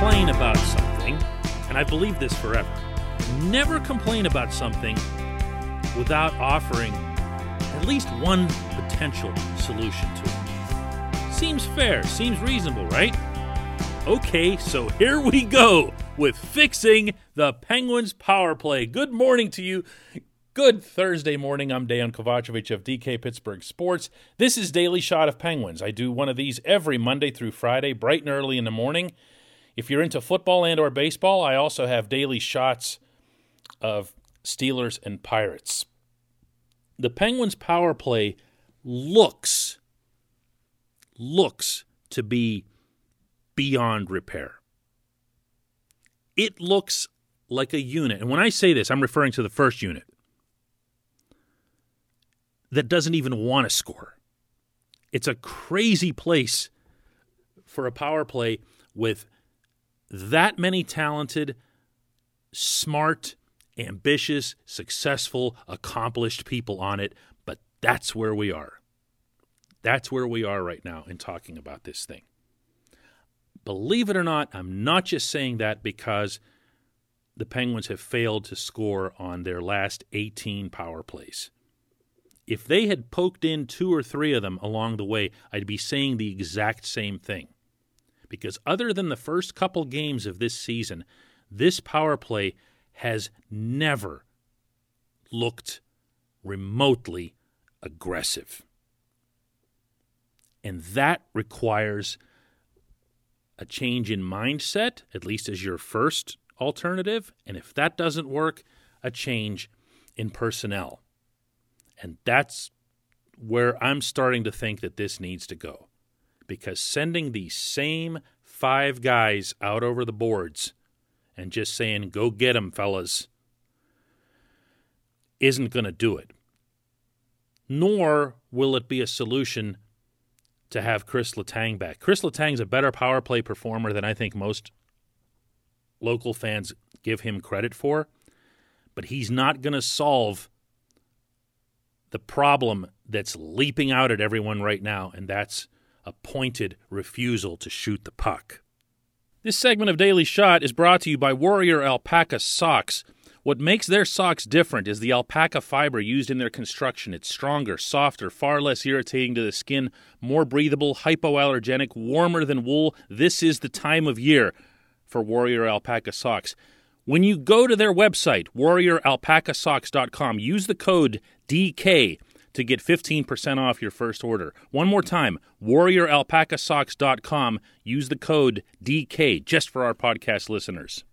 complain about something, and I believe this forever. Never complain about something without offering at least one potential solution to it. Seems fair, seems reasonable, right? Okay, so here we go with fixing the Penguins power play. Good morning to you. Good Thursday morning. I'm Dejan Kovacevic of DK Pittsburgh Sports. This is Daily Shot of Penguins. I do one of these every Monday through Friday, bright and early in the morning. If you're into football and or baseball, I also have daily shots of Steelers and Pirates. The Penguins power play looks looks to be beyond repair. It looks like a unit. And when I say this, I'm referring to the first unit that doesn't even want to score. It's a crazy place for a power play with that many talented, smart, ambitious, successful, accomplished people on it, but that's where we are. That's where we are right now in talking about this thing. Believe it or not, I'm not just saying that because the Penguins have failed to score on their last 18 power plays. If they had poked in two or three of them along the way, I'd be saying the exact same thing. Because other than the first couple games of this season, this power play has never looked remotely aggressive. And that requires a change in mindset, at least as your first alternative. And if that doesn't work, a change in personnel. And that's where I'm starting to think that this needs to go. Because sending these same five guys out over the boards and just saying, go get them, fellas, isn't going to do it. Nor will it be a solution to have Chris Letang back. Chris Letang's a better power play performer than I think most local fans give him credit for, but he's not going to solve the problem that's leaping out at everyone right now, and that's a pointed refusal to shoot the puck. This segment of Daily Shot is brought to you by Warrior Alpaca Socks. What makes their socks different is the alpaca fiber used in their construction. It's stronger, softer, far less irritating to the skin, more breathable, hypoallergenic, warmer than wool. This is the time of year for Warrior Alpaca Socks. When you go to their website, warrioralpacasocks.com, use the code DK to get 15% off your first order. One more time, warrioralpacasocks.com, use the code DK just for our podcast listeners.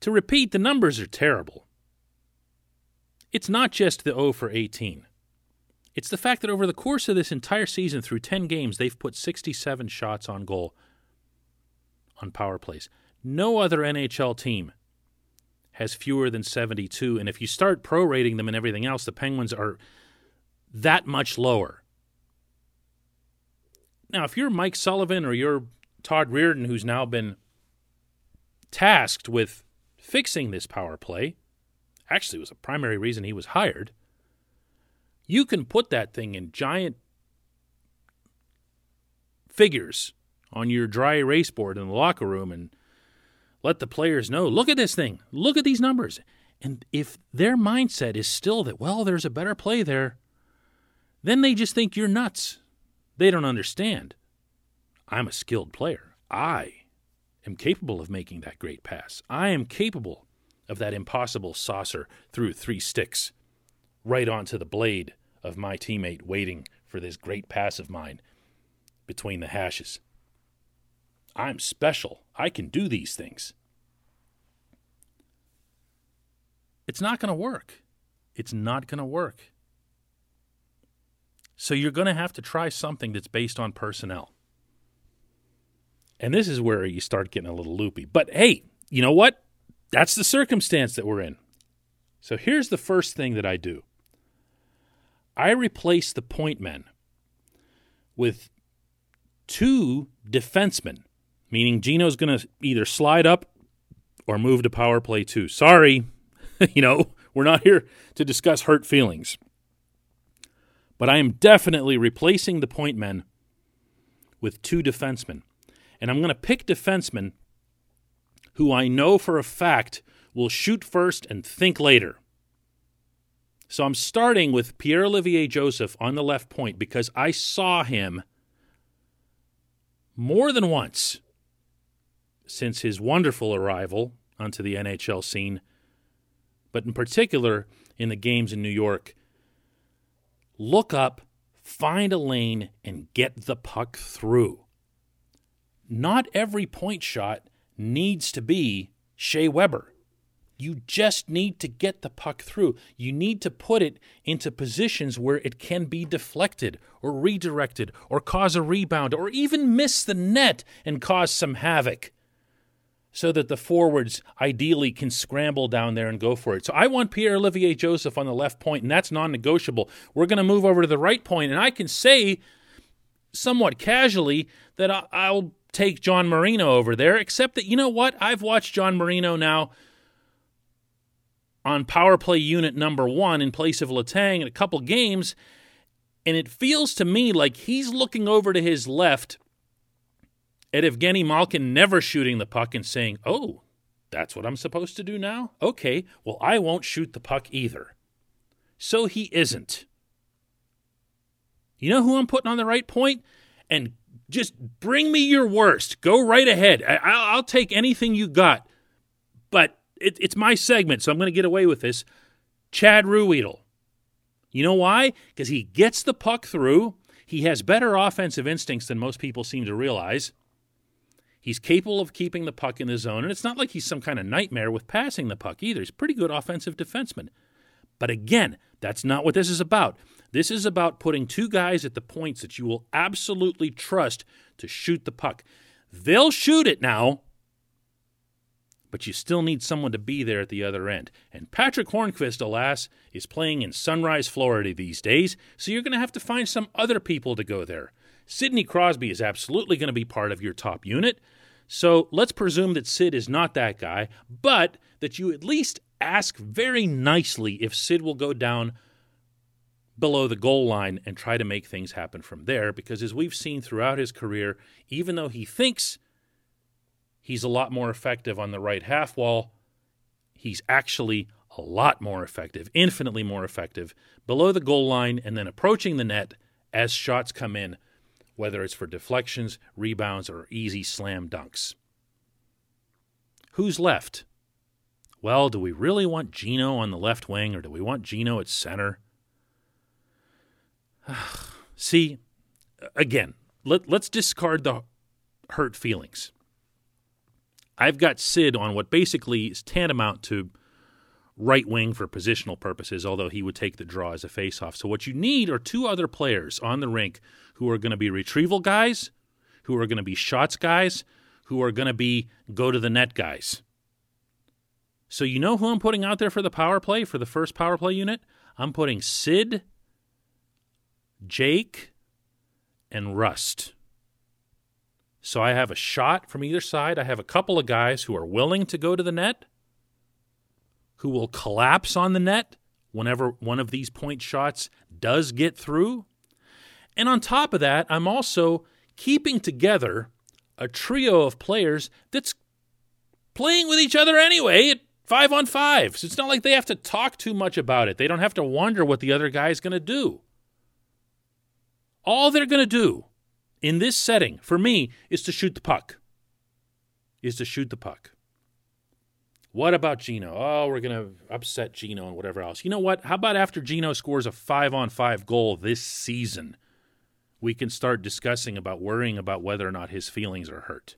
To repeat, the numbers are terrible. It's not just the 0 for 18. It's the fact that over the course of this entire season, through 10 games, they've put 67 shots on goal on power plays. No other NHL team has fewer than 72. And if you start prorating them and everything else, the Penguins are that much lower. Now, if you're Mike Sullivan or you're Todd Reirden, who's now been tasked with fixing this power play, actually was a primary reason he was hired, you can put that thing in giant figures on your dry erase board in the locker room and let the players know look at this thing, look at these numbers. And if their mindset is still that, well, there's a better play there, then they just think you're nuts. They don't understand. I'm a skilled player. I am capable of making that great pass. I am capable of that impossible saucer through three sticks right onto the blade of my teammate waiting for this great pass of mine between the hashes. I'm special. I can do these things. It's not going to work. It's not going to work. So you're going to have to try something that's based on personnel. And this is where you start getting a little loopy. But hey, you know what? That's the circumstance that we're in. So here's the first thing that I do I replace the point men with two defensemen, meaning Gino's going to either slide up or move to power play two. Sorry, you know, we're not here to discuss hurt feelings. But I am definitely replacing the point men with two defensemen. And I'm going to pick defensemen who I know for a fact will shoot first and think later. So I'm starting with Pierre Olivier Joseph on the left point because I saw him more than once since his wonderful arrival onto the NHL scene, but in particular in the games in New York. Look up, find a lane, and get the puck through. Not every point shot needs to be Shea Weber. You just need to get the puck through. You need to put it into positions where it can be deflected or redirected or cause a rebound or even miss the net and cause some havoc so that the forwards ideally can scramble down there and go for it. So I want Pierre Olivier Joseph on the left point, and that's non negotiable. We're going to move over to the right point, and I can say somewhat casually that I'll take John Marino over there, except that, you know what? I've watched John Marino now on power play unit number one in place of Letang in a couple games, and it feels to me like he's looking over to his left at Evgeny Malkin never shooting the puck and saying, oh, that's what I'm supposed to do now? Okay, well, I won't shoot the puck either. So he isn't. You know who I'm putting on the right point? And just bring me your worst. Go right ahead. I, will take anything you got. But it, it's my segment, so I'm going to get away with this. Chad Ruhwedel. You know why? Because he gets the puck through. He has better offensive instincts than most people seem to realize. He's capable of keeping the puck in the zone, and it's not like he's some kind of nightmare with passing the puck either. He's a pretty good offensive defenseman. But again, that's not what this is about. This is about putting two guys at the points that you will absolutely trust to shoot the puck. They'll shoot it now, but you still need someone to be there at the other end. And Patric Hornqvist, alas, is playing in Sunrise, Florida these days, so you're going to have to find some other people to go there. Sidney Crosby is absolutely going to be part of your top unit. So let's presume that Sid is not that guy, but that you at least ask very nicely if Sid will go down below the goal line and try to make things happen from there. Because as we've seen throughout his career, even though he thinks he's a lot more effective on the right half wall, he's actually a lot more effective, infinitely more effective, below the goal line and then approaching the net as shots come in whether it's for deflections, rebounds, or easy slam dunks. Who's left? Well, do we really want Gino on the left wing or do we want Gino at center? See, again, let, let's discard the hurt feelings. I've got Sid on what basically is tantamount to right wing for positional purposes, although he would take the draw as a faceoff. So what you need are two other players on the rink who are going to be retrieval guys, who are going to be shots guys, who are going to be go to the net guys. So you know who I'm putting out there for the power play for the first power play unit? I'm putting Sid, Jake, and Rust. So I have a shot from either side. I have a couple of guys who are willing to go to the net who will collapse on the net whenever one of these point shots does get through. And on top of that, I'm also keeping together a trio of players that's playing with each other anyway at five on five. So it's not like they have to talk too much about it. They don't have to wonder what the other guy is going to do. All they're going to do in this setting, for me, is to shoot the puck. Is to shoot the puck. What about Gino? Oh, we're going to upset Gino and whatever else. You know what? How about after Gino scores a five on five goal this season, we can start discussing about worrying about whether or not his feelings are hurt.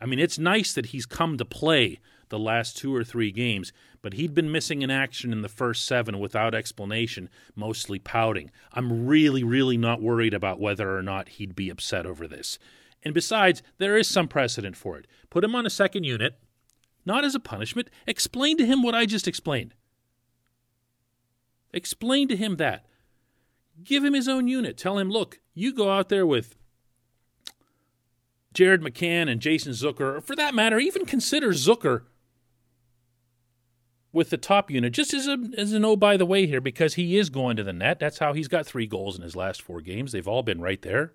I mean, it's nice that he's come to play the last two or three games, but he'd been missing in action in the first seven without explanation, mostly pouting. I'm really, really not worried about whether or not he'd be upset over this. And besides, there is some precedent for it. Put him on a second unit not as a punishment. Explain to him what I just explained. Explain to him that. Give him his own unit. Tell him, look, you go out there with Jared McCann and Jason Zucker, or for that matter, even consider Zucker with the top unit, just as, a, as an oh, by the way here, because he is going to the net. That's how he's got three goals in his last four games. They've all been right there.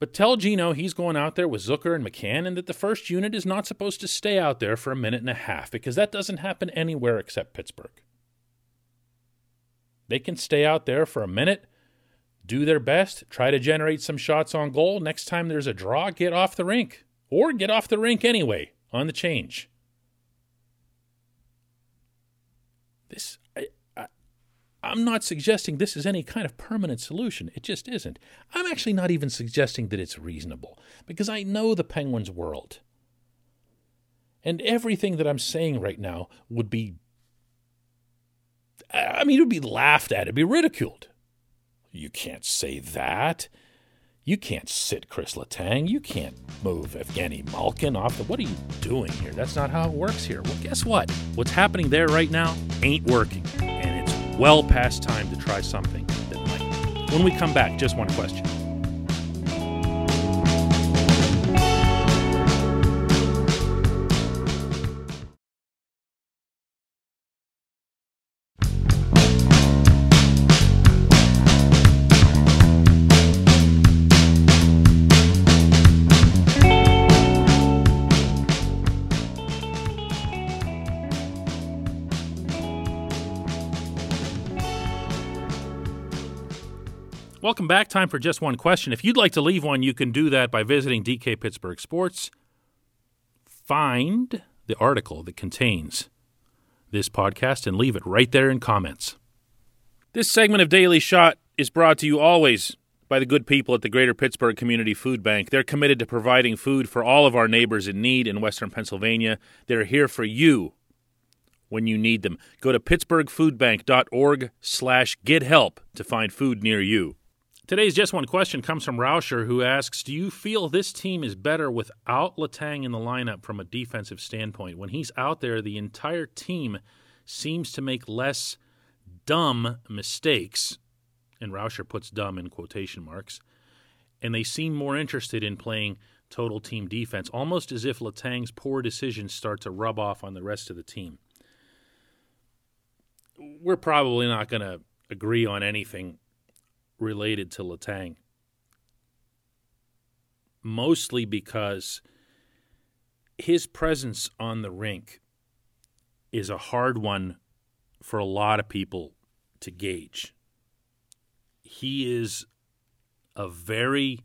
But tell Gino he's going out there with Zucker and McCann and that the first unit is not supposed to stay out there for a minute and a half because that doesn't happen anywhere except Pittsburgh. They can stay out there for a minute, do their best, try to generate some shots on goal. Next time there's a draw, get off the rink or get off the rink anyway on the change. This I'm not suggesting this is any kind of permanent solution. It just isn't. I'm actually not even suggesting that it's reasonable because I know the Penguins' world. And everything that I'm saying right now would be, I mean, it would be laughed at, it'd be ridiculed. You can't say that. You can't sit Chris Letang. You can't move Evgeny Malkin off the. What are you doing here? That's not how it works here. Well, guess what? What's happening there right now ain't working well past time to try something that might. When we come back, just one question. Welcome back. Time for just one question. If you'd like to leave one, you can do that by visiting DK Pittsburgh Sports. Find the article that contains this podcast and leave it right there in comments. This segment of Daily Shot is brought to you always by the good people at the Greater Pittsburgh Community Food Bank. They're committed to providing food for all of our neighbors in need in Western Pennsylvania. They're here for you when you need them. Go to pittsburghfoodbank.org slash get help to find food near you. Today's Just One question comes from Rauscher, who asks Do you feel this team is better without Letang in the lineup from a defensive standpoint? When he's out there, the entire team seems to make less dumb mistakes, and Rauscher puts dumb in quotation marks, and they seem more interested in playing total team defense, almost as if Letang's poor decisions start to rub off on the rest of the team. We're probably not going to agree on anything related to Letang. Mostly because his presence on the rink is a hard one for a lot of people to gauge. He is a very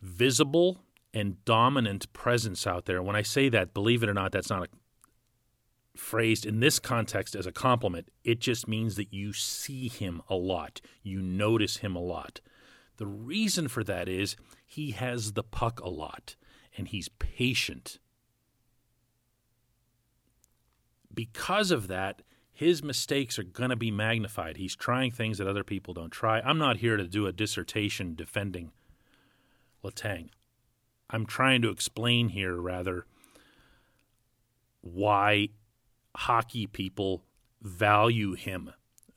visible and dominant presence out there. When I say that, believe it or not, that's not a phrased in this context as a compliment. It just means that you see him a lot, you notice him a lot. The reason for that is he has the puck a lot and he's patient. Because of that, his mistakes are going to be magnified. He's trying things that other people don't try. I'm not here to do a dissertation defending Letang. I'm trying to explain here, rather, why hockey people value him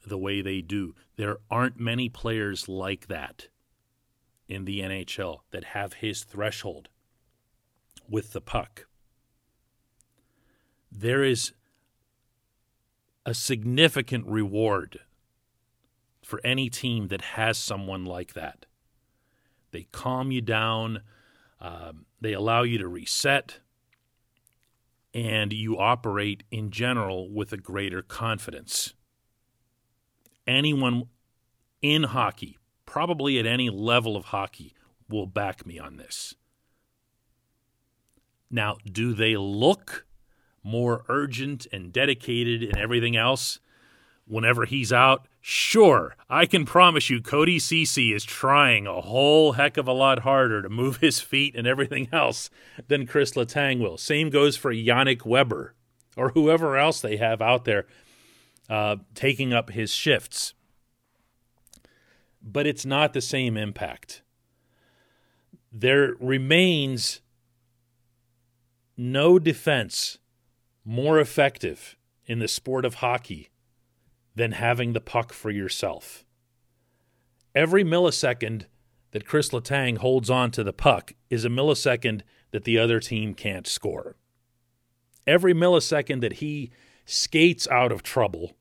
the way they do. There aren't many players like that in the NHL that have his threshold with the puck. There is a significant reward for any team that has someone like that. They calm you down, um, they allow you to reset, and you operate in general with a greater confidence. Anyone in hockey, probably at any level of hockey, will back me on this. Now, do they look more urgent and dedicated and everything else whenever he's out? Sure, I can promise you Cody Ceci is trying a whole heck of a lot harder to move his feet and everything else than Chris Letang will. Same goes for Yannick Weber or whoever else they have out there uh, taking up his shifts. But it's not the same impact. There remains no defense more effective in the sport of hockey than having the puck for yourself. Every millisecond that Chris Letang holds on to the puck is a millisecond that the other team can't score. Every millisecond that he skates out of trouble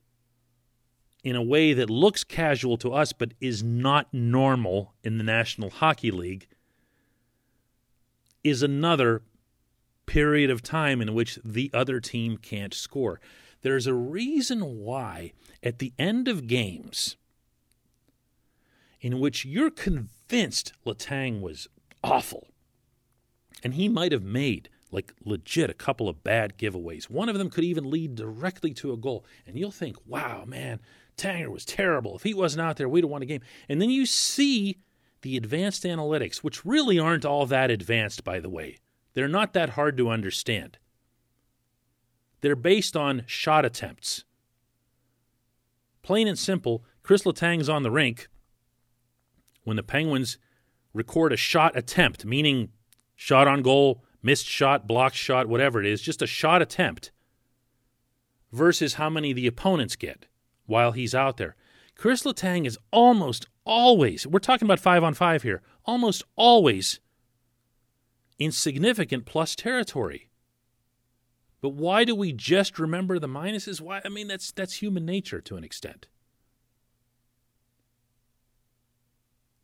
in a way that looks casual to us but is not normal in the National Hockey League is another period of time in which the other team can't score. There's a reason why at the end of games in which you're convinced Letang was awful and he might have made like legit a couple of bad giveaways. One of them could even lead directly to a goal. And you'll think, wow, man, Tanger was terrible. If he wasn't out there, we'd have won a game. And then you see the advanced analytics, which really aren't all that advanced, by the way. They're not that hard to understand. They're based on shot attempts. Plain and simple, Chris Letang's on the rink when the Penguins record a shot attempt, meaning shot on goal, missed shot, blocked shot, whatever it is, just a shot attempt, versus how many the opponents get while he's out there. Chris Letang is almost always, we're talking about five on five here, almost always in significant plus territory. But why do we just remember the minuses? Why? I mean, that's that's human nature to an extent.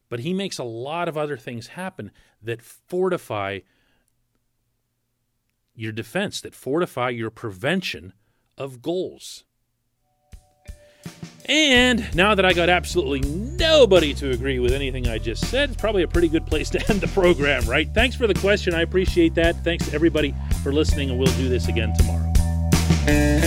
But he makes a lot of other things happen that fortify your defense, that fortify your prevention of goals. And now that I got absolutely nobody to agree with anything I just said, it's probably a pretty good place to end the program, right? Thanks for the question. I appreciate that. Thanks to everybody for listening, and we'll do this again tomorrow.